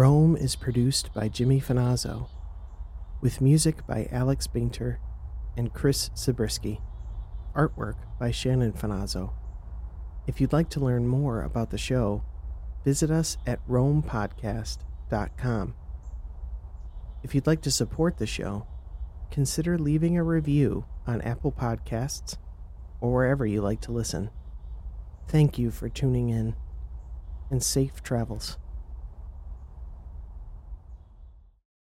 Roam is produced by Jimmy Finazzo, with music by Alex Bainter and Chris Zabriskie, artwork by Shannon Finazzo. If you'd like to learn more about the show, visit us at roampodcast.com. If you'd like to support the show, consider leaving a review on Apple Podcasts or wherever you like to listen. Thank you for tuning in and safe travels.